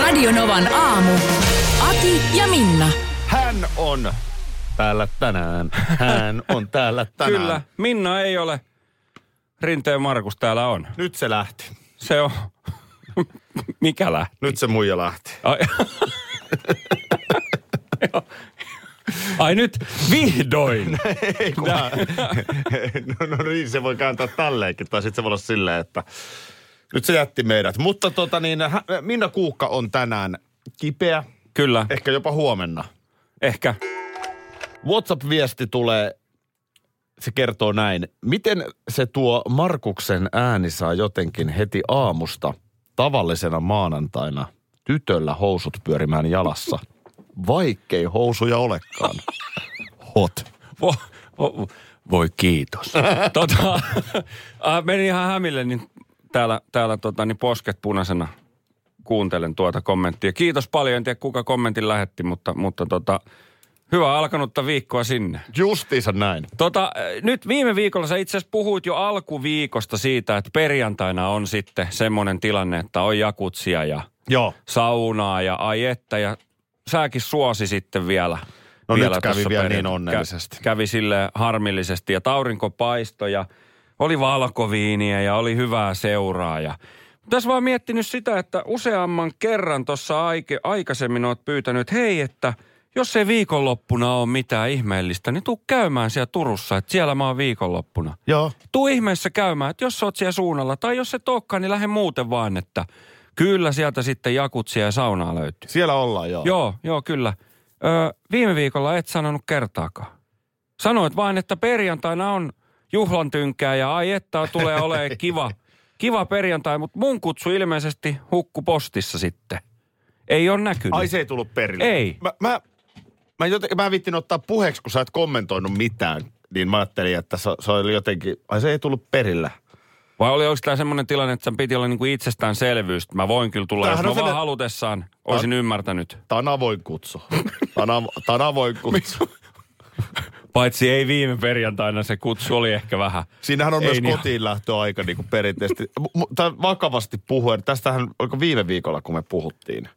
Radionovan aamu. Ati ja Minna. Hän on täällä tänään. Hän on täällä tänään. Kyllä, Minna ei ole. Rinteen Markus täällä on. Nyt se lähti. Se on... Mikä lähti? Nyt se muija lähti. Ai, Ai nyt vihdoin. Ei kun mä... no, no niin, se voi kääntää tälleenkin. Tai sitten se voi olla silleen, että nyt se jätti meidät. Mutta tota niin, Minna Kuukka on tänään kipeä. Kyllä, Ehkä jopa huomenna. ehkä. WhatsApp-viesti tulee, se kertoo näin. Miten se tuo Markuksen ääni saa jotenkin heti aamusta tavallisena maanantaina tytöllä housut pyörimään jalassa? Vaikkei housuja olekaan. Hot. Vo, vo, voi kiitos. tota, menin ihan hämille, niin täällä, täällä tota, niin posket punaisena kuuntelen tuota kommenttia. Kiitos paljon, en tiedä kuka kommentin lähetti, mutta, mutta tota, hyvä alkanutta viikkoa sinne. Justiinsa näin. Tota, äh, nyt viime viikolla sä itse asiassa puhuit jo alkuviikosta siitä, että perjantaina on sitten semmoinen tilanne, että on jakutsia ja Joo. saunaa ja ai että ja säkin suosi sitten vielä. No nyt vielä kävi tuossa vielä perjantai- niin onnellisesti. Kä- kävi sille harmillisesti ja taurinko paistoi ja oli valkoviiniä ja oli hyvää seuraa ja tässä vaan miettinyt sitä, että useamman kerran tuossa aike, aikaisemmin oot pyytänyt, että hei, että jos ei viikonloppuna ole mitään ihmeellistä, niin tuu käymään siellä Turussa, että siellä mä oon viikonloppuna. Joo. Tuu ihmeessä käymään, että jos sä oot siellä suunnalla, tai jos et olekaan, niin lähde muuten vaan, että kyllä sieltä sitten jakutsia ja saunaa löytyy. Siellä ollaan, joo. Joo, joo, kyllä. Ö, viime viikolla et sanonut kertaakaan. Sanoit vain, että perjantaina on juhlan tynkää ja ai että tulee olemaan kiva, kiva perjantai, mutta mun kutsu ilmeisesti hukku postissa sitten. Ei ole näkynyt. Ai se ei tullut perille. Ei. Mä, mä, mä, joten, mä vittin ottaa puheeksi, kun sä et kommentoinut mitään. Niin mä ajattelin, että se, se oli jotenkin, ai se ei tullut perillä. Vai oli, oliko tämä semmoinen tilanne, että sen piti olla niinku itsestäänselvyys, että mä voin kyllä tulla, Tämähän jos mä vaan sellainen- halutessaan olisin ymmärtänyt. Tämä on avoin kutsu. Tämä on, avo- tää on avoin kutsu. Paitsi ei viime perjantaina se kutsu oli ehkä vähän. Siinähän on Ei myös niin- kotiin lähtöaika niin kuin perinteisesti. Tää vakavasti puhuen, tästähän, oliko viime viikolla, kun me puhuttiin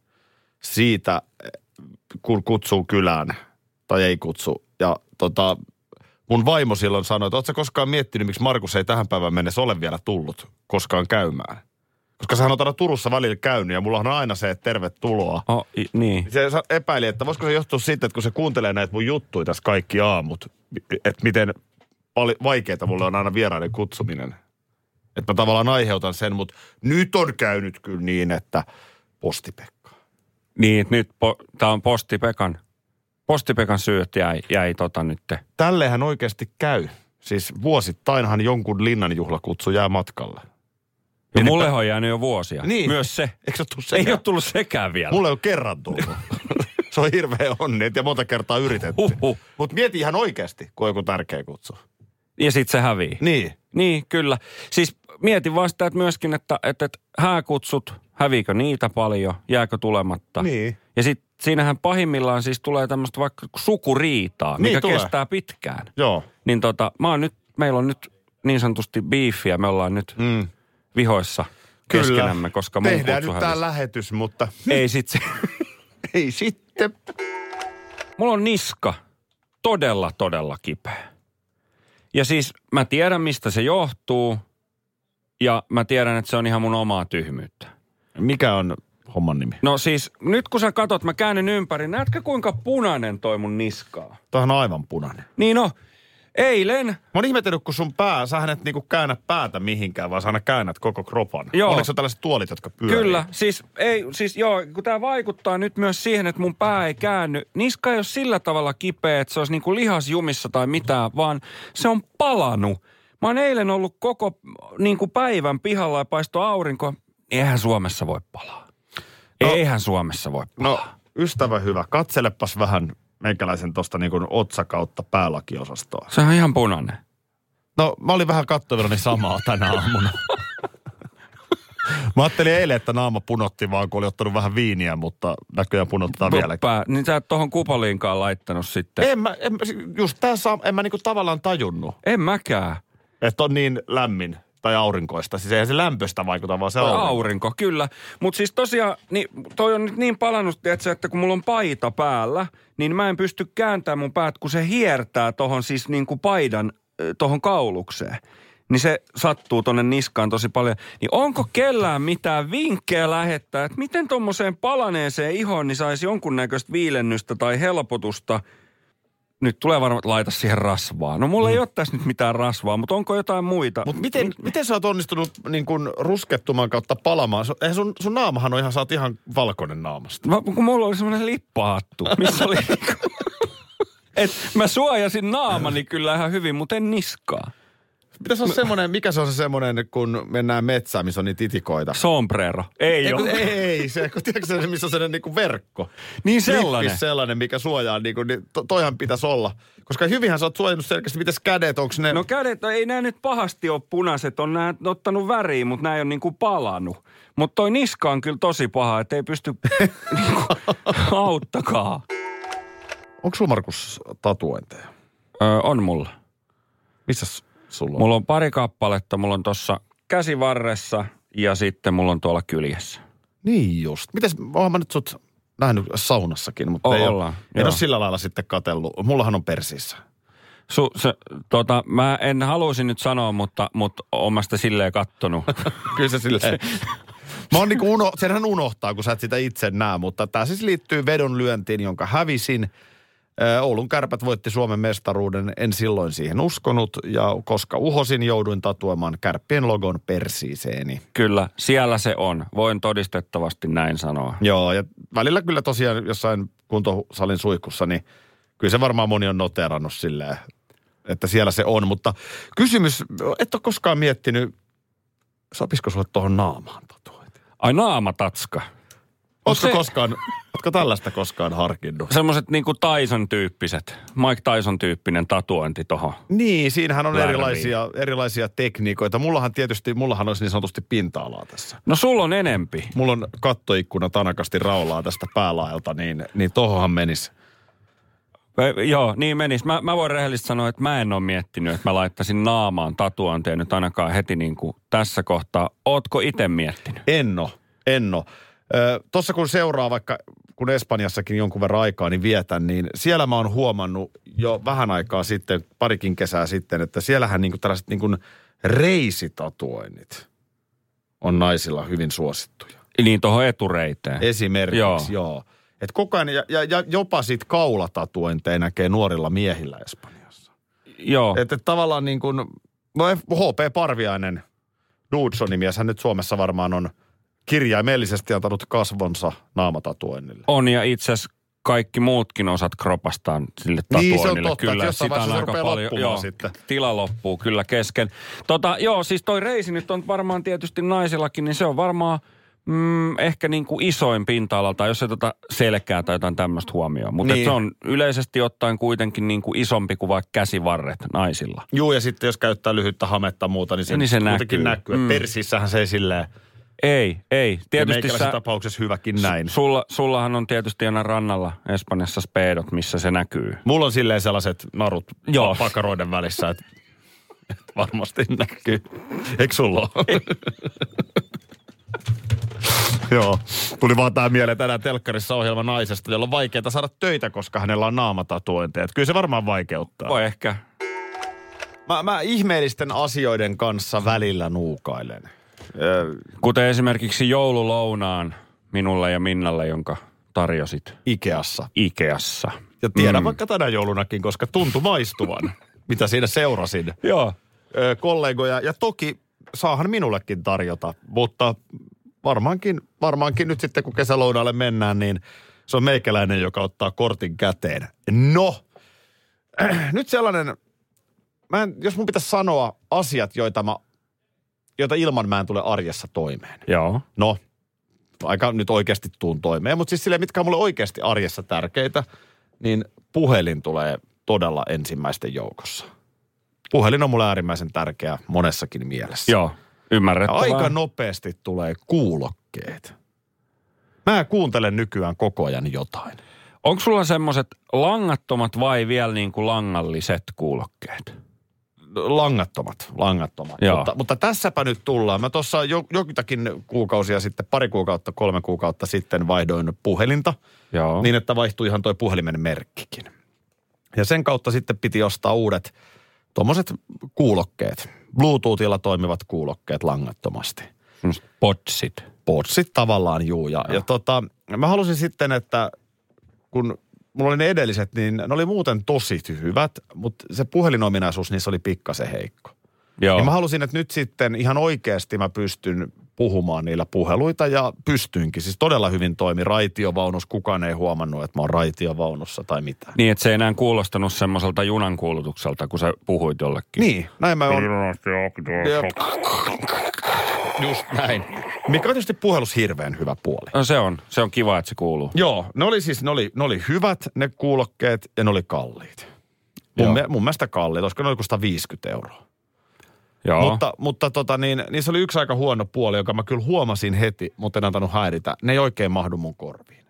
siitä, kun kutsuu kylään tai ei kutsu. Ja tota, mun vaimo silloin sanoi, että ootko koskaan miettinyt, miksi Markus ei tähän päivään mennessä ole vielä tullut koskaan käymään? Koska sehän on täällä Turussa välillä käynyt ja mulla on aina se, että tervetuloa. Oh, i, niin. Se epäili, että voisiko se johtua siitä, että kun se kuuntelee näitä mun juttuja tässä kaikki aamut, että miten pali- vaikeaa mulle on aina vieraiden kutsuminen. Että mä tavallaan aiheutan sen, mutta nyt on käynyt kyllä niin, että postipekka. Niin, että nyt po, tämä on Postipekan, Postipekan syy, että jäi, jäi tota nyt. Tällehän oikeasti käy. Siis vuosittainhan jonkun linnanjuhlakutsu jää matkalle. Ja mulle on jäänyt jo vuosia. Niin. Myös se. Eikö se Ei ole tullut sekään vielä. Mulle on kerran tullut. se on hirveä onni, ja monta kertaa yritetty. Huhhuh. Mutta mieti ihan oikeasti, kun on joku tärkeä kutsu. Ja sit se hävii. Niin. Niin, kyllä. Siis mietin vaan sitä, että myöskin, että, että, että hääkutsut, häviikö niitä paljon, jääkö tulematta. Niin. Ja sitten siinähän pahimmillaan siis tulee tämmöistä vaikka sukuriitaa, Niin mikä tulee. kestää pitkään. Joo. Niin tota, mä oon nyt, meillä on nyt niin sanotusti beefiä, me ollaan nyt Mm. Vihoissa keskenämme, koska mun Tehdään nyt tämä hävisi. lähetys, mutta Ei sit se. ei sitten. Mulla on niska todella, todella kipeä. Ja siis mä tiedän, mistä se johtuu. Ja mä tiedän, että se on ihan mun omaa tyhmyyttä. Mikä on homman nimi? No siis, nyt kun sä katot, mä käännyn ympäri. Näetkö kuinka punainen toi mun niskaa? Tuohan on aivan punainen. Niin no, eilen, Mä oon ihmetellyt, kun sun pää, sähän et niinku käännä päätä mihinkään, vaan sä aina käännät koko kropan. Joo. Oliko se tällaiset tuolit, jotka pyörii? kyllä, siis ei, siis joo, kun tää vaikuttaa nyt myös siihen, että mun pää ei käänny. Niska ei ole sillä tavalla kipeä, että se olisi niinku lihasjumissa tai mitään, vaan se on palanut. Mä oon eilen ollut koko niin kuin päivän pihalla ja paisto aurinko. Eihän Suomessa voi palaa. Eihän Suomessa voi. No, ystävä hyvä, katselepas vähän meikäläisen tuosta niin kuin otsakautta päälakiosastoa. Se on ihan punainen. No, mä olin vähän kattavillani samaa tänä aamuna. Mä ajattelin eilen, että naama punotti vaan, kun oli ottanut vähän viiniä, mutta näköjään punottaa. Pää, niin sä et tohon kupoliinkaan laittanut sitten. En mä, en, just tässä en mä niinku tavallaan tajunnut, En mäkään. että on niin lämmin tai aurinkoista. Siis eihän se lämpöstä vaikuta, vaan se Aurinko, aurinko. aurinko kyllä. Mutta siis tosiaan, niin toi on nyt niin palannut, tiedätkö, että kun mulla on paita päällä, niin mä en pysty kääntämään mun päät, kun se hiertää tohon siis niin kuin paidan tohon kaulukseen. Niin se sattuu tonne niskaan tosi paljon. Niin onko kellään mitään vinkkejä lähettää, että miten tommoseen palaneeseen ihoon niin saisi jonkunnäköistä viilennystä tai helpotusta – nyt tulee varmaan, laita siihen rasvaa. No mulla mm. ei ole tässä nyt mitään rasvaa, mutta onko jotain muita? Mutta miten, miten sä oot onnistunut niin kun ruskettuman kautta palamaan? Eihän sun, sun naamahan on ihan, sä oot ihan valkoinen naamasta. Mä, kun mulla oli semmoinen lippahattu, missä oli... Et mä suojasin naamani kyllä ihan hyvin, mutta en niskaa. Pitäisi olla semmoinen, mikä se on se semmoinen, kun mennään metsään, missä on niitä itikoita? Sombrero. Ei Ei, ole. ei, se, kun tiedätkö se, missä on sellainen niin kuin verkko. Niin sellainen. Lippis sellainen, mikä suojaa, niin, kuin, niin to, toihan pitäisi olla. Koska hyvinhän sä oot suojannut selkeästi, mites kädet, onko ne... No kädet, ei nämä nyt pahasti ole punaiset, on nämä ottanut väriin, mutta nämä ei ole niinku palannut. Mutta toi niska on kyllä tosi paha, että ei pysty niinku, auttakaa. Onko sulla Markus tatuointeja? Öö, on mulla. Missä sulla on? Mulla on pari kappaletta, mulla on tuossa käsivarressa ja sitten mulla on tuolla kyljessä. Niin just. Mites, oonhan mä nyt sut nähnyt saunassakin, mutta O- ei, ollaan, ole, en ole sillä lailla sitten katellut. Mullahan on persiissä. Su, se, tota, mä en halusi nyt sanoa, mutta, mutta oon mä sitä silleen kattonut. Kyllä se silleen. Mä oon niinku uno, senhän unohtaa, kun sä et sitä itse näe, mutta tämä siis liittyy vedonlyöntiin, jonka hävisin. Oulun kärpät voitti Suomen mestaruuden, en silloin siihen uskonut, ja koska uhosin, jouduin tatuoimaan kärppien logon persiiseeni. Kyllä, siellä se on. Voin todistettavasti näin sanoa. Joo, ja välillä kyllä tosiaan jossain kuntosalin suihkussa, niin kyllä se varmaan moni on noterannut silleen, että siellä se on. Mutta kysymys, et ole koskaan miettinyt, sopisiko sulle tuohon naamaan tatuointi? Ai naamatatska. Oletko se- koskaan, ootko tällaista koskaan harkinnut? Semmoiset niinku Tyson-tyyppiset, Mike Tyson-tyyppinen tatuointi tohon. Niin, siinähän on erilaisia, erilaisia tekniikoita. Mullahan tietysti, mullahan olisi niin sanotusti pinta-alaa tässä. No sulla on enempi. Mulla on kattoikkuna tanakasti raulaa tästä päälaelta, niin, niin tohonhan menisi. Joo, niin menis. Mä, mä voin rehellisesti sanoa, että mä en ole miettinyt, että mä laittaisin naamaan tatuointeja nyt ainakaan heti niin kuin tässä kohtaa. Ootko itse miettinyt? Enno, enno. Tuossa kun seuraa vaikka, kun Espanjassakin jonkun verran aikaa niin vietän, niin siellä mä oon huomannut jo vähän aikaa sitten, parikin kesää sitten, että siellähän niinku tällaiset niinku reisitatuoinnit on naisilla hyvin suosittuja. Niin tuohon etureiteen. Esimerkiksi, Joo. joo. Et koko ajan, ja, ja, ja jopa sit kaulatatuointeja näkee nuorilla miehillä Espanjassa. Joo. Että et tavallaan niin kuin, no HP Parviainen, Dudsonin hän nyt Suomessa varmaan on kirjaimellisesti antanut kasvonsa naamatatuoinnille. On ja itse asiassa kaikki muutkin osat kropastaan sille Niin, tatuoinnille. se on totta, kyllä, sitä on se aika paljon. Joo, sitten. tila loppuu kyllä kesken. Tota, joo, siis toi reisi nyt on varmaan tietysti naisillakin, niin se on varmaan mm, ehkä niin kuin isoin pinta-alalta, jos ei tota selkää tai jotain tämmöistä huomioon. Mutta Niin. se on yleisesti ottaen kuitenkin niin kuin isompi kuin vaikka käsivarret naisilla. Juu, ja sitten jos käyttää lyhyttä hametta muuta, niin se, Niin se näkyy. näkyy. Mm. Persissähän se ei silleen, Ei, ei. ja Tietysti meikäläisen sä, tapauksessa hyväkin näin. sulla, sullahan on tietysti aina rannalla Espanjassa speedot, missä se näkyy. Mulla on silleen sellaiset narut Joo. Pakaroiden välissä, että että varmasti näkyy. Eikö sulla ole? Joo. Tuli vaan tää mieleen tänään telkkarissa ohjelma naisesta, jolla on vaikeaa saada töitä, koska hänellä on naamatatuointeja. Et Kyllä se varmaan vaikeuttaa. Voi ehkä. Mä, mä ihmeellisten asioiden kanssa välillä nuukailen. Ö, Kuten esimerkiksi joululounaan minulle ja Minnalle, jonka tarjosit Ikeassa. Ikeassa. Ja tiedän mm. vaikka tänä joulunakin, koska tuntui maistuvan, mitä siinä seurasin. Joo. ö, kollegoja. Ja toki saahan minullekin tarjota, mutta varmaankin, varmaankin nyt sitten kun kesälounaalle mennään, niin se on meikäläinen, joka ottaa kortin käteen. No, nyt sellainen, mä en, jos mun pitäisi sanoa asiat, joita, mä, joita ilman mä en tule arjessa toimeen. Joo. No, aika nyt oikeasti tuun toimeen. Mutta siis silleen, mitkä on mulle oikeasti arjessa tärkeitä, niin puhelin tulee todella ensimmäisten joukossa. Puhelin on mulle äärimmäisen tärkeä monessakin mielessä. Joo, Ja ymmärrettävää. aika nopeasti tulee kuulokkeet. Mä kuuntelen nykyään koko ajan jotain. Onko sulla semmoiset langattomat vai vielä niin kuin langalliset kuulokkeet? Langattomat, langattomat. Joo. Mutta, mutta tässäpä nyt tullaan. Mä tuossa jo, jokin kuukausia sitten, pari kuukautta, kolme kuukautta sitten vaihdoin puhelinta. Joo. Niin, että vaihtui ihan toi puhelimen merkkikin. Ja sen kautta sitten piti ostaa uudet tuommoiset kuulokkeet. Bluetoothilla toimivat kuulokkeet langattomasti. Potsit. Potsit tavallaan juu. Ja, ja tota, mä halusin sitten, että kun mulla oli ne edelliset, niin ne oli muuten tosi hyvät, mutta se puhelinominaisuus niissä oli pikkasen heikko. Joo. Niin mä halusin, että nyt sitten ihan oikeasti mä pystyn puhumaan niillä puheluita ja pystyinkin. Siis todella hyvin toimi raitiovaunussa. Kukaan ei huomannut, että mä oon raitiovaunussa tai mitään. Niin, että se ei enää kuulostanut semmoiselta junan kuulutukselta, kun sä puhuit jollekin. Niin, näin mä oon. Just näin. Mikä on tietysti puhelus hirveän hyvä puoli. No se on. Se on kiva, että se kuuluu. Joo, ne oli siis, ne oli, ne oli hyvät ne kuulokkeet ja ne oli kalliit. Mun, Joo. me, mun mielestä kalliit, koska ne oli 150 euroa. Joo. Mutta, mutta tota niin, niissä oli yksi aika huono puoli, joka mä kyllä huomasin heti, mutta en antanut häiritä. Ne ei oikein mahdu mun korviin.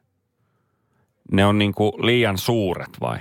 Ne on niinku liian suuret vai?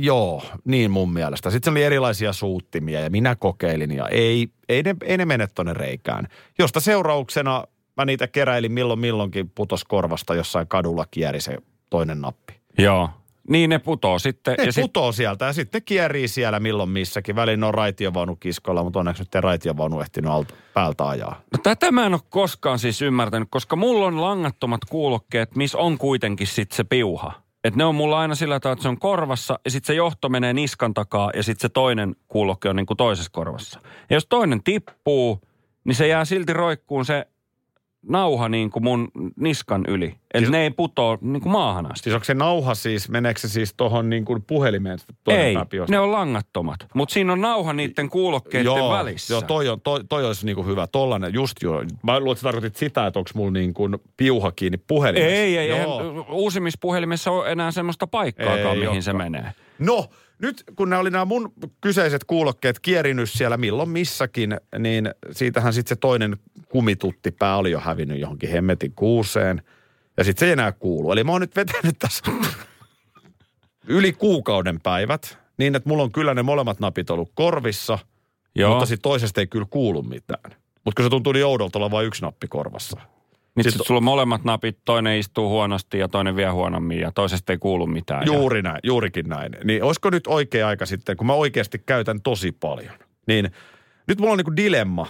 Joo, niin mun mielestä. Sitten oli erilaisia suuttimia ja minä kokeilin ja ei, ei, ne, ei ne mene tonne reikään. Josta seurauksena mä niitä keräilin milloin milloinkin putos korvasta jossain kadulla kieri se toinen nappi. Joo. Niin ne putoo sitten. Ne ja sit, putoo sieltä ja sitten kierii siellä milloin missäkin. Väliin on raitiovaunu kiskolla, mutta onneksi nyt ei raitiovaunu ehtinyt alta, päältä ajaa. no tätä mä en ole koskaan siis ymmärtänyt, koska mulla on langattomat kuulokkeet, missä on kuitenkin sitten se piuha. Et ne on mulla aina sillä tavalla, että se on korvassa ja sitten se johto menee niskan takaa ja sitten se toinen kuulokke on niinku toisessa korvassa. Ja jos toinen tippuu, niin se jää silti roikkuun se nauha niin kuin mun niskan yli. Eli Siis- ne ei putoo niin kuin maahan asti. Siis onko se nauha siis, meneekö se siis tuohon niin kuin puhelimeen Ei, ne on langattomat. Mutta siinä on nauha niiden kuulokkeiden joo, välissä. Joo, toi, on, toi, toi olisi niinku hyvä. Tollanen, just joo. Mä luulen, että tarkoitit sitä, että onko mulla niinku piuha kiinni puhelimessa. Ei, ei, eihän Joo. uusimmissa puhelimissa ole enää semmoista paikkaakaan, Ei mihin se olekaan. menee. No, nyt kun nämä oli nämä mun kyseiset kuulokkeet kierinyt siellä milloin missäkin, niin siitähän sitten se toinen kumituttipää oli jo hävinnyt johonkin hemmetin kuuseen. Ja sitten se ei enää kuulu. Eli mä oon nyt vetänyt tässä yli kuukauden päivät, niin että mulla on kyllä ne molemmat napit ollut korvissa, Joo, mutta sitten toisesta ei kyllä kuulu mitään. Mutta kun se tuntuu niin oudolta olla vain yksi nappi korvassa. Nyt sit- sit sulla on molemmat napit, toinen istuu huonosti ja toinen vie huonommin ja toisesta ei kuulu mitään. Ja- Juuri näin, juurikin näin. Niin olisiko nyt oikea aika sitten, kun mä oikeasti käytän tosi paljon, niin nyt mulla on niinku dilemma.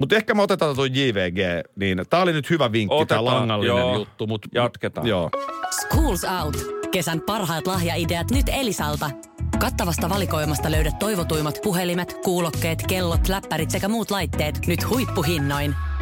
Mutta ehkä me otetaan tuo JVG, niin tää oli nyt hyvä vinkki, Otetaan, tämä langallinen joo. juttu. Mut, Jatketaan. Joo. Schools Out. Kesän parhaat lahjaideat nyt Elisalta. Kattavasta valikoimasta löydät toivotuimmat puhelimet, kuulokkeet, kellot, läppärit sekä muut laitteet nyt huippuhinnoin.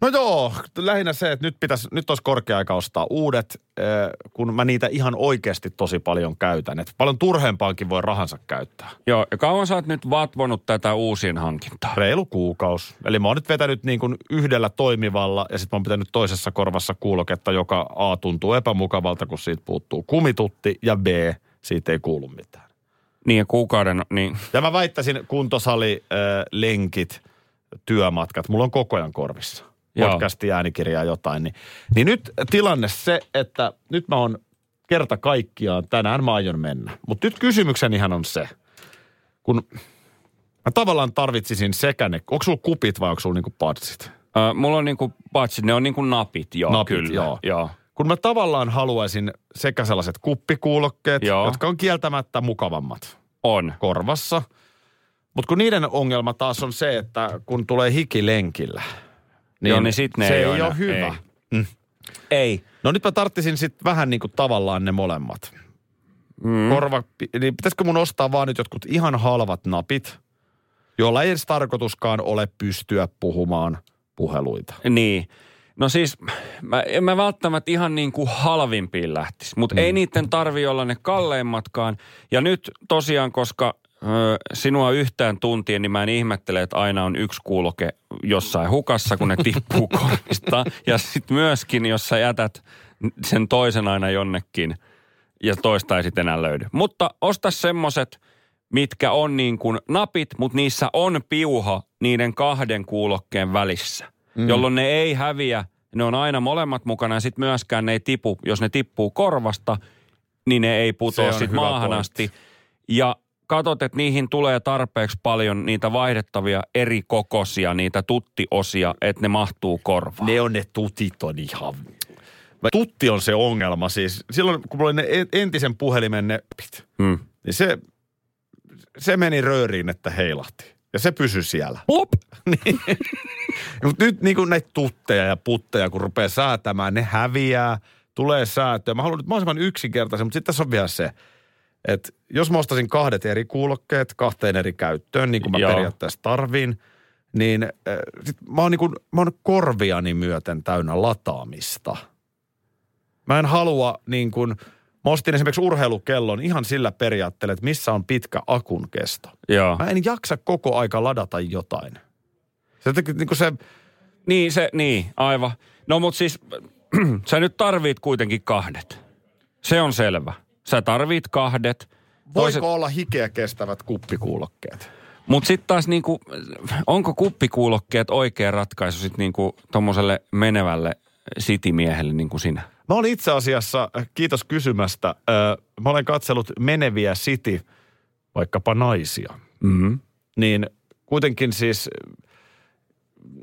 No joo, lähinnä se, että nyt, pitäisi, nyt olisi korkea aika ostaa uudet, eh, kun mä niitä ihan oikeasti tosi paljon käytän. Et paljon turheempaankin voi rahansa käyttää. Joo, ja kauan sä oot nyt vatvonut tätä uusien hankintaa? Reilu kuukaus. Eli mä oon nyt vetänyt niin kuin yhdellä toimivalla ja sitten mä oon pitänyt toisessa korvassa kuuloketta, joka A tuntuu epämukavalta, kun siitä puuttuu kumitutti ja B, siitä ei kuulu mitään. Niin ja kuukauden, niin Ja mä väittäisin kuntosali, äh, lenkit, työmatkat, mulla on koko ajan korvissa. Podcastia, äänikirjaa, jotain. Niin, niin nyt tilanne se, että nyt mä oon kerta kaikkiaan, tänään mä aion mennä. Mutta nyt kysymyksenihän on se, kun Mä tavallaan tarvitsisin sekä ne, onko sulla kupit vai onko sulla niinku padsit? Ö, mulla on niinku patsit, ne on niinku napit, joo, Napit, kyllä. joo. joo. Kun mä tavallaan haluaisin sekä sellaiset kuppikuulokkeet, Joo. jotka on kieltämättä mukavammat On. korvassa. Mutta kun niiden ongelma taas on se, että kun tulee hiki lenkillä, niin, Joo, niin sit ne se ei ei, ole hyvä. ei. Ei. No nyt mä tarttisin sitten vähän niin kuin tavallaan ne molemmat. Mm. Korva, niin pitäisikö mun ostaa vaan nyt jotkut ihan halvat napit, joilla ei edes tarkoituskaan ole pystyä puhumaan puheluita. Niin. No siis, mä, en mä välttämättä ihan niin kuin halvimpiin lähtisi, mutta mm. ei niiden tarvi olla ne kalleimmatkaan. Ja nyt tosiaan, koska sinua yhtään tuntien, niin mä en ihmettele, että aina on yksi kuuloke jossain hukassa, kun ne tippuu korvista. Ja sitten myöskin, jos sä jätät sen toisen aina jonnekin ja toista ei sitten enää löydy. Mutta osta semmoset, mitkä on niin kuin napit, mutta niissä on piuha niiden kahden kuulokkeen välissä, mm. jolloin ne ei häviä. Ne on aina molemmat mukana ja sitten myöskään ne ei tipu, jos ne tippuu korvasta, niin ne ei putoa sitten maahan pointti. asti. Ja katsot, että niihin tulee tarpeeksi paljon niitä vaihdettavia eri kokoisia, niitä tuttiosia, että ne mahtuu korvaan. Ne on ne tutit on ihan... Mä- Tutti on se ongelma siis. Silloin kun mulla oli ne en- entisen puhelimen ne pit, Hmm. niin se, se meni rööriin, että heilahti. Ja se pysyi siellä. Hop! Mutta nyt niin näitä tutteja ja putteja, kun rupeaa säätämään, ne häviää, tulee säätöä. Mä haluan nyt mahdollisimman yksinkertaisen, mutta sitten tässä on vielä se, että jos mä ostasin kahdet eri kuulokkeet kahteen eri käyttöön, niin kuin mä Joo. periaatteessa tarviin, niin äh, sit mä oon, niin kuin, mä oon korviani myöten täynnä lataamista. Mä en halua niin kuin, mä ostin esimerkiksi urheilukellon ihan sillä periaatteella, että missä on pitkä akun kesto. Joo. Mä en jaksa koko aika ladata jotain. Se, niin kuin se Niin, se, niin, aivan. No mut siis, sä nyt tarvit kuitenkin kahdet. Se on selvä. Sä tarvit kahdet. Voiko Toiset, olla hikeä kestävät kuppikuulokkeet? mut sitten taas niinku, onko kuppikuulokkeet oikea ratkaisu sitten niinku tommoselle menevälle sitimiehelle niin kuin sinä? Mä olin itse asiassa, kiitos kysymästä, ö, mä olen katsellut meneviä City, vaikkapa naisia. Mm-hmm. Niin kuitenkin siis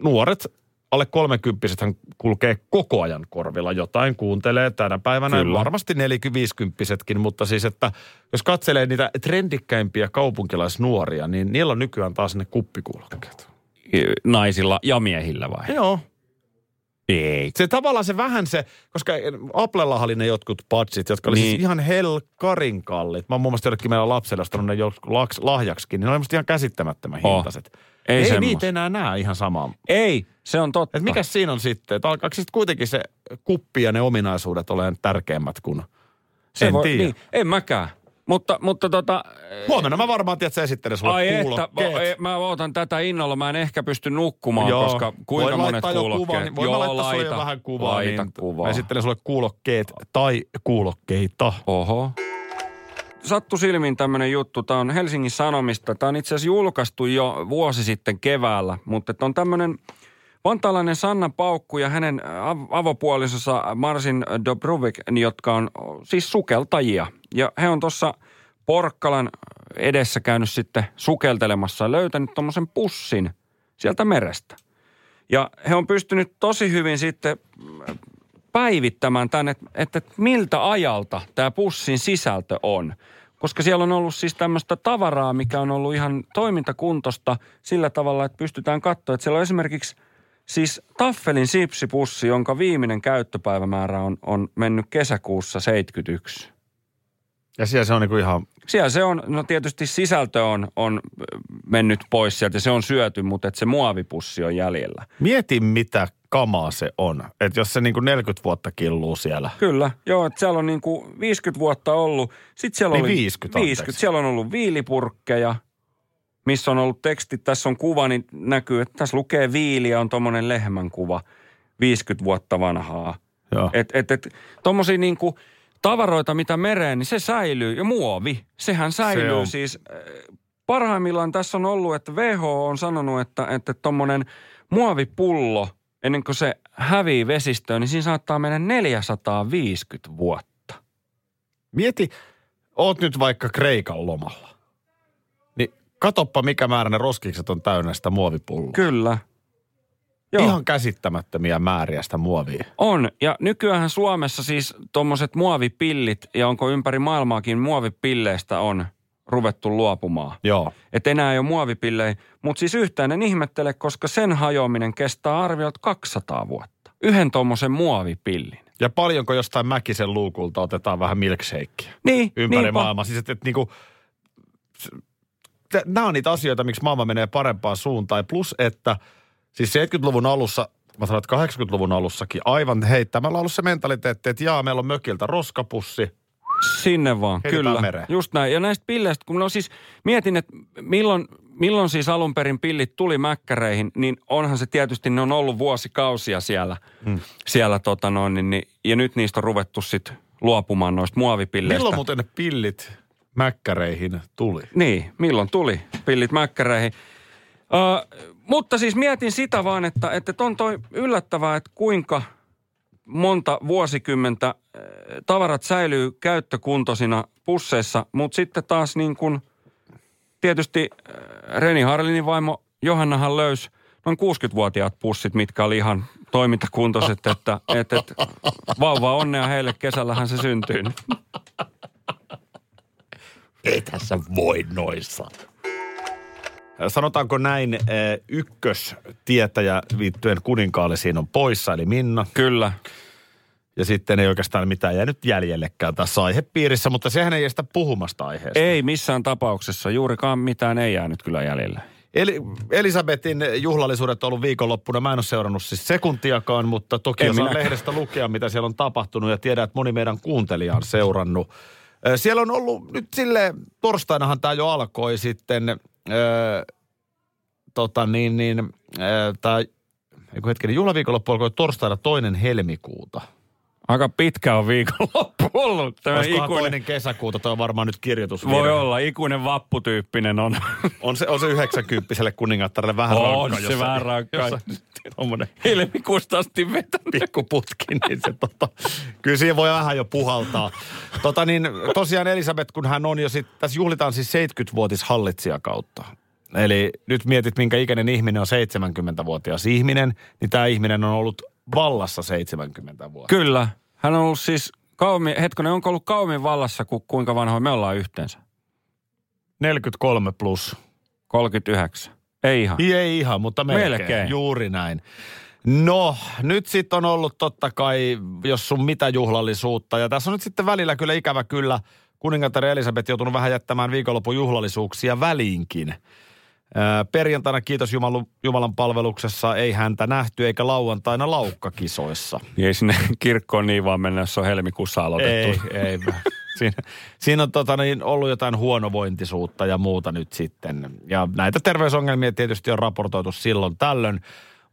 nuoret, alle kolmekymppisethän kulkee koko ajan korvilla jotain, kuuntelee tänä päivänä. Kyllä. Varmasti nelikymppisetkin, mutta siis, että jos katselee niitä trendikkäimpiä kaupunkilaisnuoria, niin niillä on nykyään taas ne kuppikuulokkeet. Naisilla ja miehillä vai? Joo, Ei. se tavallaan se vähän se, koska Applellahan oli ne jotkut patsit, jotka oli niin. Niin. siis ihan helkarin kalliit. Mä oon muun muassa jollekin meidän lapselle ostanut ne lahjaksikin, niin ne oli ihan käsittämättömän Oh. hintaiset. Ei Ei semmos. niitä enää näe ihan samaa. Ei, se on totta. Et mikä siinä on sitten? Että alkaako sitten kuitenkin se kuppi ja ne ominaisuudet olemaan tärkeämmät kuin... se en tiedä. Niin, en mäkään. Mutta, mutta tota... Huomenna mä varmaan tiedän, että sä esittelen sulle Ai että, kuulokkeet. ei, mä ootan tätä innolla. Mä en ehkä pysty nukkumaan, Joo. koska kuinka Voin monet kuulokkeet. Kuvaa, niin voin Joo, laittaa sulle laita, vähän kuvaa, laita niin kuvaa. mä esittelen sulle kuulokkeet tai kuulokkeita. Oho. Sattu silmiin tämmöinen juttu. Tämä on Helsingin Sanomista. Tämä on itse asiassa julkaistu jo vuosi sitten keväällä, mutta on tämmöinen vantaalainen Sanna Paukku ja hänen av- avopuolisonsa Marsin Dobruvik, jotka on siis sukeltajia. Ja he on tuossa Porkkalan edessä käynyt sitten sukeltelemassa ja löytänyt tuommoisen pussin sieltä merestä. Ja he on pystynyt tosi hyvin sitten päivittämään tänne, että, että miltä ajalta tämä pussin sisältö on. Koska siellä on ollut siis tämmöistä tavaraa, mikä on ollut ihan toimintakuntosta sillä tavalla, että pystytään katsoa, että siellä on esimerkiksi siis Taffelin sipsipussi, jonka viimeinen käyttöpäivämäärä on, on mennyt kesäkuussa 71. Ja siellä se on niinku ihan... Siellä se on, no tietysti sisältö on, on mennyt pois sieltä ja se on syöty, mutta että se muovipussi on jäljellä. Mieti, mitä kamaa se on. Että jos se niinku 40 vuotta killuu siellä. Kyllä, joo, että siellä on niin kuin 50 vuotta ollut. Sitten siellä Niin oli 50, 50. anteeksi. Siellä on ollut viilipurkkeja, missä on ollut teksti. Tässä on kuva, niin näkyy, että tässä lukee viili ja on tuommoinen lehmän kuva 50 vuotta vanhaa. Joo. Et, et, et, tommosia niin kuin tavaroita, mitä mereen, niin se säilyy. Ja muovi, sehän säilyy Se on. siis. äh, Parhaimmillaan tässä on ollut, että WHO on sanonut, että, että tommonen muovipullo, ennen kuin se hävii vesistöön, niin siinä saattaa mennä 450 vuotta. Mieti, oot nyt vaikka Kreikan lomalla. Niin Katoppa, mikä määrä ne roskikset on täynnä sitä muovipulloa. Kyllä. Joo. Ihan käsittämättömiä määriä sitä muovia. On, ja nykyään Suomessa siis tuommoiset muovipillit, ja onko ympäri maailmaakin muovipilleistä on ruvettu luopumaan. Joo. Että enää ei ole muovipillejä, mutta siis yhtään en ihmettele, koska sen hajoaminen kestää arviot 200 vuotta. Yhden tuommoisen muovipillin. Ja paljonko jostain Mäkisen luukulta otetaan vähän milkshakeä Niin, ympäri niinpä. maailmaa. Siis että, että niinku, nämä on niitä asioita, miksi maailma menee parempaan suuntaan. Plus, että siis 70-luvun alussa, mä sanon, että 80-luvun alussakin aivan heittämällä on ollut se mentaliteetti, että jaa, meillä on mökiltä roskapussi. Sinne vaan, Heitetään kyllä. mereen. Just näin. Ja näistä pilleistä, kun no siis mietin, että milloin, milloin siis alun perin pillit tuli mäkkäreihin, niin onhan se tietysti, ne on ollut vuosikausia siellä. Mm. siellä tota noin, niin, niin, ja nyt niistä on ruvettu sitten luopumaan noista muovipilleistä. Milloin muuten ne pillit mäkkäreihin tuli? Niin, milloin tuli pillit mäkkäreihin. Ö, mutta siis mietin sitä vaan, että, että on toi yllättävää, että kuinka monta vuosikymmentä äh, tavarat säilyy käyttökuntoisina pusseissa, mutta sitten taas niin kuin tietysti äh, Reni Harlinin vaimo Johannahan löysi noin 60-vuotiaat pussit, mitkä oli ihan toimintakuntoiset, että, että, että vauva onnea heille, kesällähän se syntyy. Ei tässä voi noissa. Sanotaanko näin, eh, ykköstietäjä liittyen kuninkaallisiin on poissa, eli Minna. Kyllä. Ja sitten ei oikeastaan mitään jäänyt jäljellekään tässä aihepiirissä, mutta sehän ei estä puhumasta aiheesta. Ei missään tapauksessa. Juurikaan mitään ei jäänyt kyllä jäljelle. Eli Elisabetin juhlallisuudet on ollut viikonloppuna. Mä en ole seurannut siis sekuntiakaan, mutta toki osaan lehdestä lukea, mitä siellä on tapahtunut ja tiedän, että moni meidän kuuntelija on seurannut. Siellä on ollut nyt sille torstainahan tämä jo alkoi sitten, tota niin, niin, ö, tämä, eiku hetkinen, juhlaviikonloppu alkoi torstaina toinen helmikuuta. Aika pitkä on viikonloppu ollut. Tämä Olisikohan ikuinen, toinen kesäkuuta, toi on varmaan nyt kirjoitus. voi olla, ikuinen vapputyyppinen on. On se, on se 90 kuningattarelle vähän On rankka. se vähän rankka. Tommonen Helmikuusta asti vetänyt. pikkuputki, niin se tota, kyllä siihen voi vähän jo puhaltaa. Tota niin, tosiaan Elisabeth, kun hän on jo sit, tässä juhlitaan siis 70-vuotis hallitsijakautta. Eli nyt mietit, minkä ikäinen ihminen on 70-vuotias ihminen, niin tämä ihminen on ollut vallassa 70 vuotta. Kyllä. Hän on ollut siis kauemmin, hetkonen, onko ollut kauemmin vallassa kuin kuinka vanhoja me ollaan yhteensä? 43 plus. 39. Ei ihan. Ei ihan, mutta melkein. Melkein. Juuri näin. No, nyt sitten on ollut totta kai, jos sun mitä juhlallisuutta. Ja tässä on nyt sitten välillä kyllä ikävä kyllä kuningatar Elisabeth joutunut vähän jättämään viikonlopun juhlallisuuksia väliinkin. Perjantaina kiitos Jumalan, Jumalan palveluksessa ei häntä nähty eikä lauantaina laukkakisoissa. Niin Ei sinne kirkkoon niin vaan mennä, jos on helmikuussa aloitettu. Ei, ei. Siinä, siinä on tota, niin, ollut jotain huonovointisuutta ja muuta nyt sitten. Ja näitä terveysongelmia tietysti on raportoitu silloin tällöin.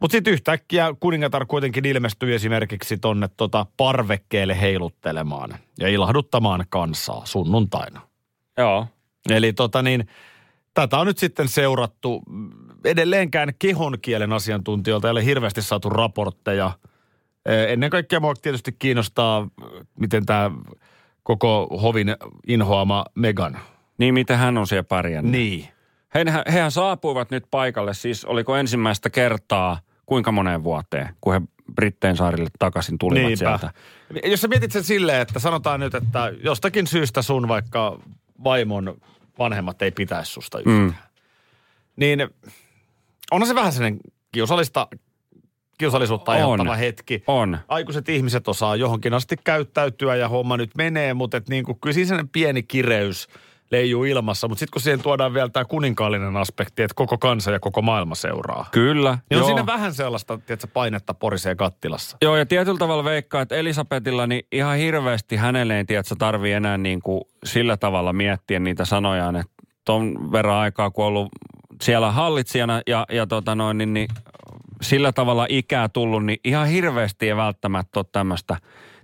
Mutta sitten yhtäkkiä kuningatar kuitenkin ilmestyi esimerkiksi tonne tota parvekkeelle heiluttelemaan ja ilahduttamaan kansaa sunnuntaina. Joo. Eli tota niin, tätä on nyt sitten seurattu. Edelleenkään kehonkielen asiantuntijoilta ei ole hirveästi saatu raportteja. Ennen kaikkea mua tietysti kiinnostaa, miten tämä koko hovin inhoama Megan. Niin miten hän on siellä pärjännyt? Niin. Hehän, hehän saapuivat nyt paikalle, siis oliko ensimmäistä kertaa kuinka moneen vuoteen, kun he Britteen saarille takaisin tulivat sieltä. Jos sä mietit sen silleen, että sanotaan nyt, että jostakin syystä sun vaikka vaimon vanhemmat ei pitäisi susta yhtään. Mm. Niin onhan se vähän sellainen kiusallista, kiusallisuutta On. aiheuttava hetki. On. Aikuiset ihmiset osaa johonkin asti käyttäytyä ja homma nyt menee, mutta et niin kuin, kyllä siinä pieni kireys leijuu ilmassa. Mutta sitten kun siihen tuodaan vielä tämä kuninkaallinen aspekti, että koko kansa ja koko maailma seuraa. Kyllä. Niin on joo. siinä vähän sellaista, tiedätkö, painetta porisee kattilassa. Joo, ja tietyllä tavalla veikkaa, että Elisabetilla niin ihan hirveästi hänelle ei tiedä, että tarvii enää niin kuin sillä tavalla miettiä niitä sanojaan, että ton verran aikaa, kun on ollut siellä hallitsijana ja, ja tota noin, niin, niin sillä tavalla ikää tullut, niin ihan hirveästi ei välttämättä ole tämmöistä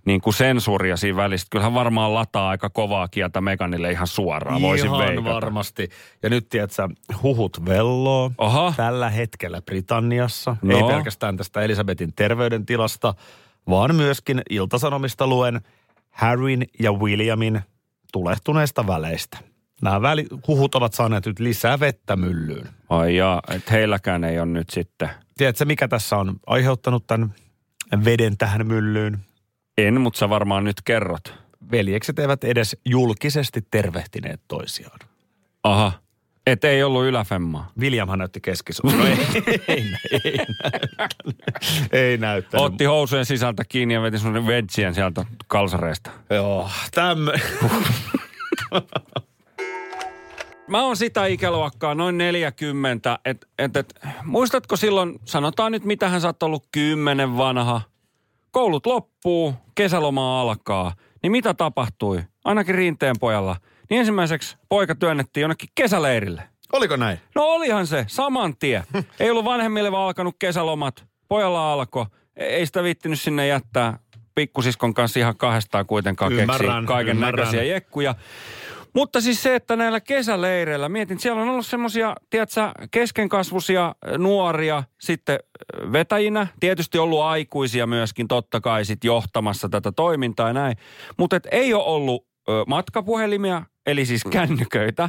niin kuin sensuuria siinä välissä. Kyllähän varmaan lataa aika kovaa kieltä Meganille ihan suoraan, voisin Ihan veikata. varmasti. Ja nyt tiedätkö, huhut velloo Oha. tällä hetkellä Britanniassa. No. Ei pelkästään tästä Elisabetin terveydentilasta, vaan myöskin iltasanomista luen Harryn ja Williamin tulehtuneista väleistä. Nämä väli, huhut ovat saaneet nyt lisää vettä myllyyn. Ai jaa, että heilläkään ei ole nyt sitten. Tiedätkö, mikä tässä on aiheuttanut tämän veden tähän myllyyn? En, mutta sä varmaan nyt kerrot. Veljekset eivät edes julkisesti tervehtineet toisiaan. Aha, et ei ollut yläfemmaa. Williamhan näytti keskisormen. No ei, ei, ei, näyttänyt. ei näyttänyt. Otti housujen sisältä kiinni ja veti sun vetsien sieltä kalsareista. Joo, tämmö... Mä oon sitä ikäluokkaa, noin 40, että et, et, muistatko silloin, sanotaan nyt mitä hän saat ollut kymmenen vanha, koulut loppuu, kesäloma alkaa, niin mitä tapahtui? Ainakin rinteen pojalla. Niin ensimmäiseksi poika työnnettiin jonnekin kesäleirille. Oliko näin? No olihan se, saman tie. Ei ollut vanhemmille vaan alkanut kesälomat. Pojalla alkoi. Ei sitä viittinyt sinne jättää pikkusiskon kanssa ihan kahdestaan kuitenkaan Ymmärrän, keksiä kaiken näköisiä jekkuja. Mutta siis se, että näillä kesäleireillä, mietin, siellä on ollut semmoisia, tiedätkö, keskenkasvuisia nuoria sitten vetäjinä. Tietysti ollut aikuisia myöskin totta kai sit johtamassa tätä toimintaa ja näin. Mutta ei ole ollut ö, matkapuhelimia, eli siis kännyköitä.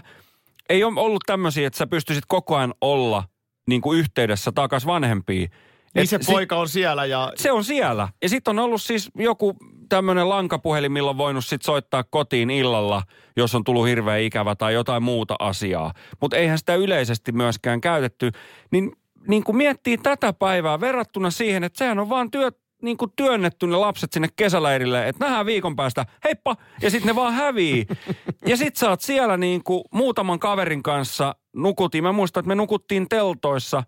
Ei ole ollut tämmöisiä, että sä pystyisit koko ajan olla niin kuin yhteydessä takas vanhempiin. Niin Et se sit- poika on siellä ja... se on siellä. Ja sitten on ollut siis joku tämmöinen lankapuhelin, millä on voinut sit soittaa kotiin illalla, jos on tullut hirveä ikävä tai jotain muuta asiaa. Mutta eihän sitä yleisesti myöskään käytetty. Niin, niin kun miettii tätä päivää verrattuna siihen, että sehän on vaan työ, niin kuin työnnetty ne lapset sinne kesäleirille, että nähdään viikon päästä, heippa, ja sitten ne vaan hävii. ja sit sä oot siellä niin kuin muutaman kaverin kanssa nukutiin. Mä muistan, että me nukuttiin teltoissa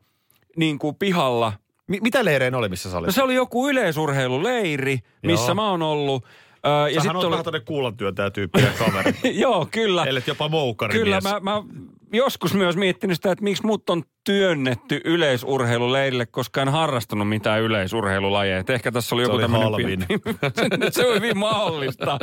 niin kuin pihalla – Mi- mitä leireen oli, missä sä olit? No se oli joku yleisurheiluleiri, missä Joo. mä oon ollut. Öö, ja Sähän sitten on oli... vähän tämmöinen kuulantyöntäjä tyyppinen kaveri. Joo, kyllä. Ellet jopa moukari Kyllä, mä, mä joskus myös miettinyt sitä, että miksi mut on työnnetty yleisurheiluleirille, koska en harrastanut mitään yleisurheilulajeja. Et ehkä tässä oli Se joku oli tämmöinen pieni- se on hyvin mahdollista.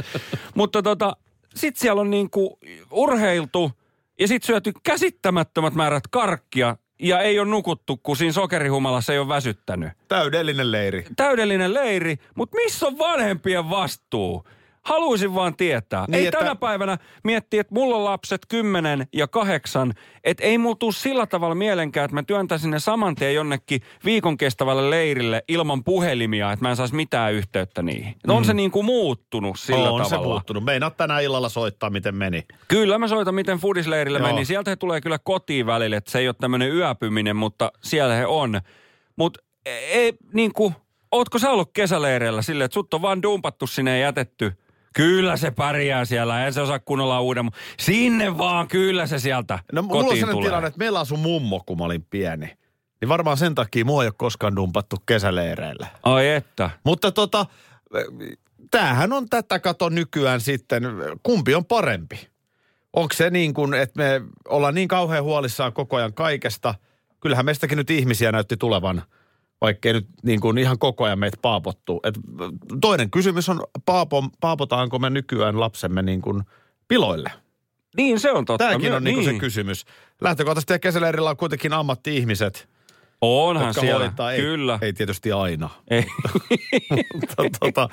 Mutta tota, sit siellä on niinku urheiltu ja sit syöty käsittämättömät määrät karkkia ja ei ole nukuttu, kun siinä sokerihumalassa ei ole väsyttänyt Täydellinen leiri. täydellinen leiri, mutta missä on vanhempien vastuu? Haluaisin vaan tietää. Niin, ei että- tänä päivänä miettiä, että mulla on lapset 10 ja 8, että ei mulla tuu sillä tavalla mielenkään, että mä työntäisin ne saman tien jonnekin viikon kestävälle leirille ilman puhelimia, että mä en saisi mitään yhteyttä niihin. Mm. On se niin kuin muuttunut sillä on se tavalla. muuttunut. Meinaat tänään illalla soittaa, miten meni. Kyllä mä soitan, miten Fudisleirille Joo. meni. Sieltä he tulee kyllä kotiin välille, että se ei ole tämmöinen yöpyminen, mutta siellä he on. Mutta ei, niin kuin, ootko sä ollut kesäleireillä silleen, että sut on vaan dumpattu sinne ja jätetty? Kyllä se pärjää siellä, en se osaa kunnolla uuden. Sinne vaan, kyllä se sieltä No mulla on kotiin sellainen tulee. tilanne, että meillä asui mummo, kun mä olin pieni. Niin varmaan sen takia mua ei ole koskaan dumpattu kesäleireillä. Ai että. Mutta tota, tämähän on tätä kato nykyään sitten, kumpi on parempi? Onko se niin kuin, että me ollaan niin kauhean huolissaan koko ajan kaikesta? Kyllähän meistäkin nyt ihmisiä näytti tulevan, vaikkei nyt niin kuin ihan koko ajan meitä paapottuu. Et toinen kysymys on, paapo, paapotaanko me nykyään lapsemme niin kuin piloille? Niin se on totta. Tämäkin on niin. niin. se kysymys. Lähtökohtaisesti ja kesäleirillä on kuitenkin ammatti-ihmiset, Onhan jotka siellä, hoitaa. Ei, kyllä. ei tietysti aina. Ei. Mutta tota,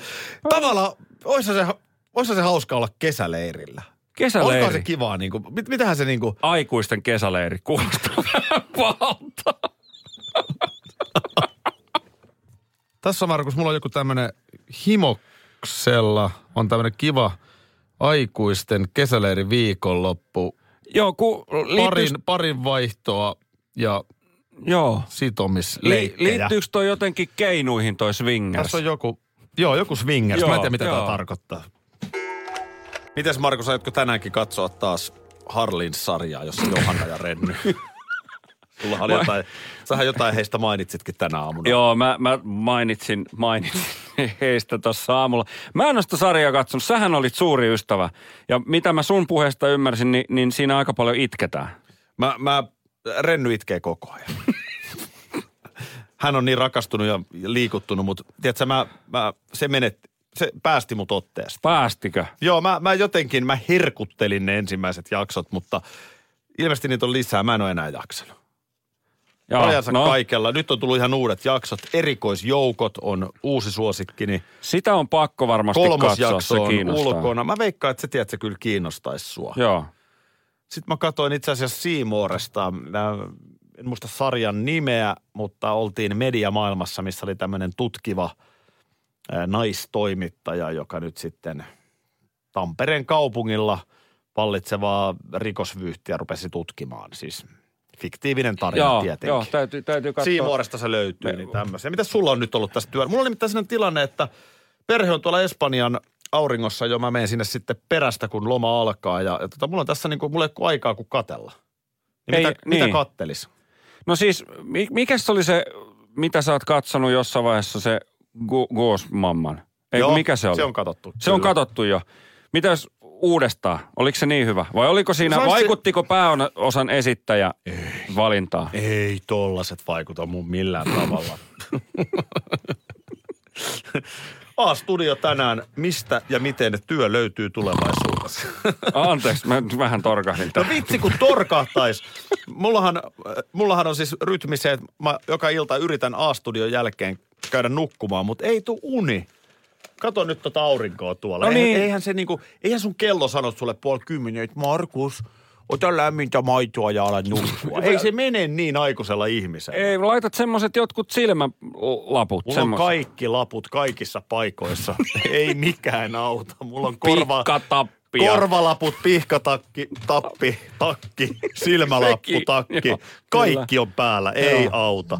tavallaan, olisi se, olisi se hauska olla kesäleirillä. Kesäleiri. Olkaa se kivaa, niin kuin, mit, mitähän se niin kuin, Aikuisten kesäleiri. Kuulostaa vähän pahalta. tässä Markus, mulla on joku tämmöinen himoksella, on tämmöinen kiva aikuisten kesäleiri viikonloppu. Joo, kun liittyykö, Parin, parin vaihtoa ja joo. Li, sitomisleikkejä. liittyykö toi jotenkin keinuihin toi swingers? Tässä on joku, joo, joku swingers. Joo, Joo, Mä en tiedä, mitä joo. tämä tarkoittaa. Mites Markus, aiotko tänäänkin katsoa taas Harlin sarjaa, jossa Johanna ja Renny? Sulla oli jotain, sähän jotain heistä mainitsitkin tänä aamuna. Joo, mä, mä mainitsin, mainitsin heistä tuossa aamulla. Mä en ole sitä sarjaa katsonut, sähän olit suuri ystävä. Ja mitä mä sun puheesta ymmärsin, niin, niin siinä aika paljon itketään. Mä, mä, Renny itkee koko ajan. Hän on niin rakastunut ja liikuttunut, mutta tiedätkö, mä, mä, se, menet, se päästi mut otteesta. Päästikö? Joo, mä, mä jotenkin, mä herkuttelin ne ensimmäiset jaksot, mutta ilmeisesti niitä on lisää. Mä en ole enää jaksanut. Joo, Rajansa no, kaikella. Nyt on tullut ihan uudet jaksot. Erikoisjoukot on uusi suosikkini. sitä on pakko varmasti Kolmas katsoa, jakso se on ulkona. Mä veikkaan, että se tiedät, se kyllä kiinnostaisi sua. Joo. Sitten mä katsoin itse asiassa Seamoresta, en muista sarjan nimeä, mutta oltiin mediamaailmassa, missä oli tämmöinen tutkiva naistoimittaja, joka nyt sitten Tampereen kaupungilla vallitsevaa rikosvyyhtiä rupesi tutkimaan. Siis fiktiivinen tarina Joo, tietenkin. joo täytyy, täytyy katsoa. Siimuoresta se löytyy, Me- niin tämmöisiä. Mitä sulla on nyt ollut tässä työ? Mulla on nimittäin sellainen tilanne, että perhe on tuolla Espanjan auringossa jo. Mä menen sinne sitten perästä, kun loma alkaa. Ja, ja tota, mulla on tässä niinku, mulla ei ole aikaa kuin katella. Niin Ei, mitä, mitä niin. kattelis? No siis, mi- mikä se oli se, mitä sä oot katsonut jossain vaiheessa, se Gu- Ghost-mamman? Ei, Joo, mikä se oli? Se on katsottu. Se on kyllä. katsottu jo. Mitäs uudestaan? Oliko se niin hyvä? Vai oliko siinä, se- vaikuttiko pääosan esittäjä valintaa? Ei tollaset vaikuta mun millään tavalla. A-studio tänään. Mistä ja miten työ löytyy tulevaisuudessa? Anteeksi, mä nyt vähän torkahdin No tähän. vitsi, kun torkahtais. Mullahan, mullahan on siis rytmi se, että mä joka ilta yritän A-studion jälkeen käydä nukkumaan, mutta ei tuu uni. Kato nyt tota aurinkoa tuolla. No eihän, niin. eihän, se niinku, eihän sun kello sano sulle puoli kymmenen, että Markus, ota lämmintä maitoa ja ala nukkua. ei se mene niin aikuisella ihmisellä. Ei, laitat semmoset jotkut silmälaput. Mulla on semmoset. kaikki laput kaikissa paikoissa. ei mikään auta. Mulla on korva, Pikkatappia. korvalaput, pihkatakki, tappi, takki, silmälappu, Sekin, takki. joo, Kaikki on päällä. Ei Joo. auta.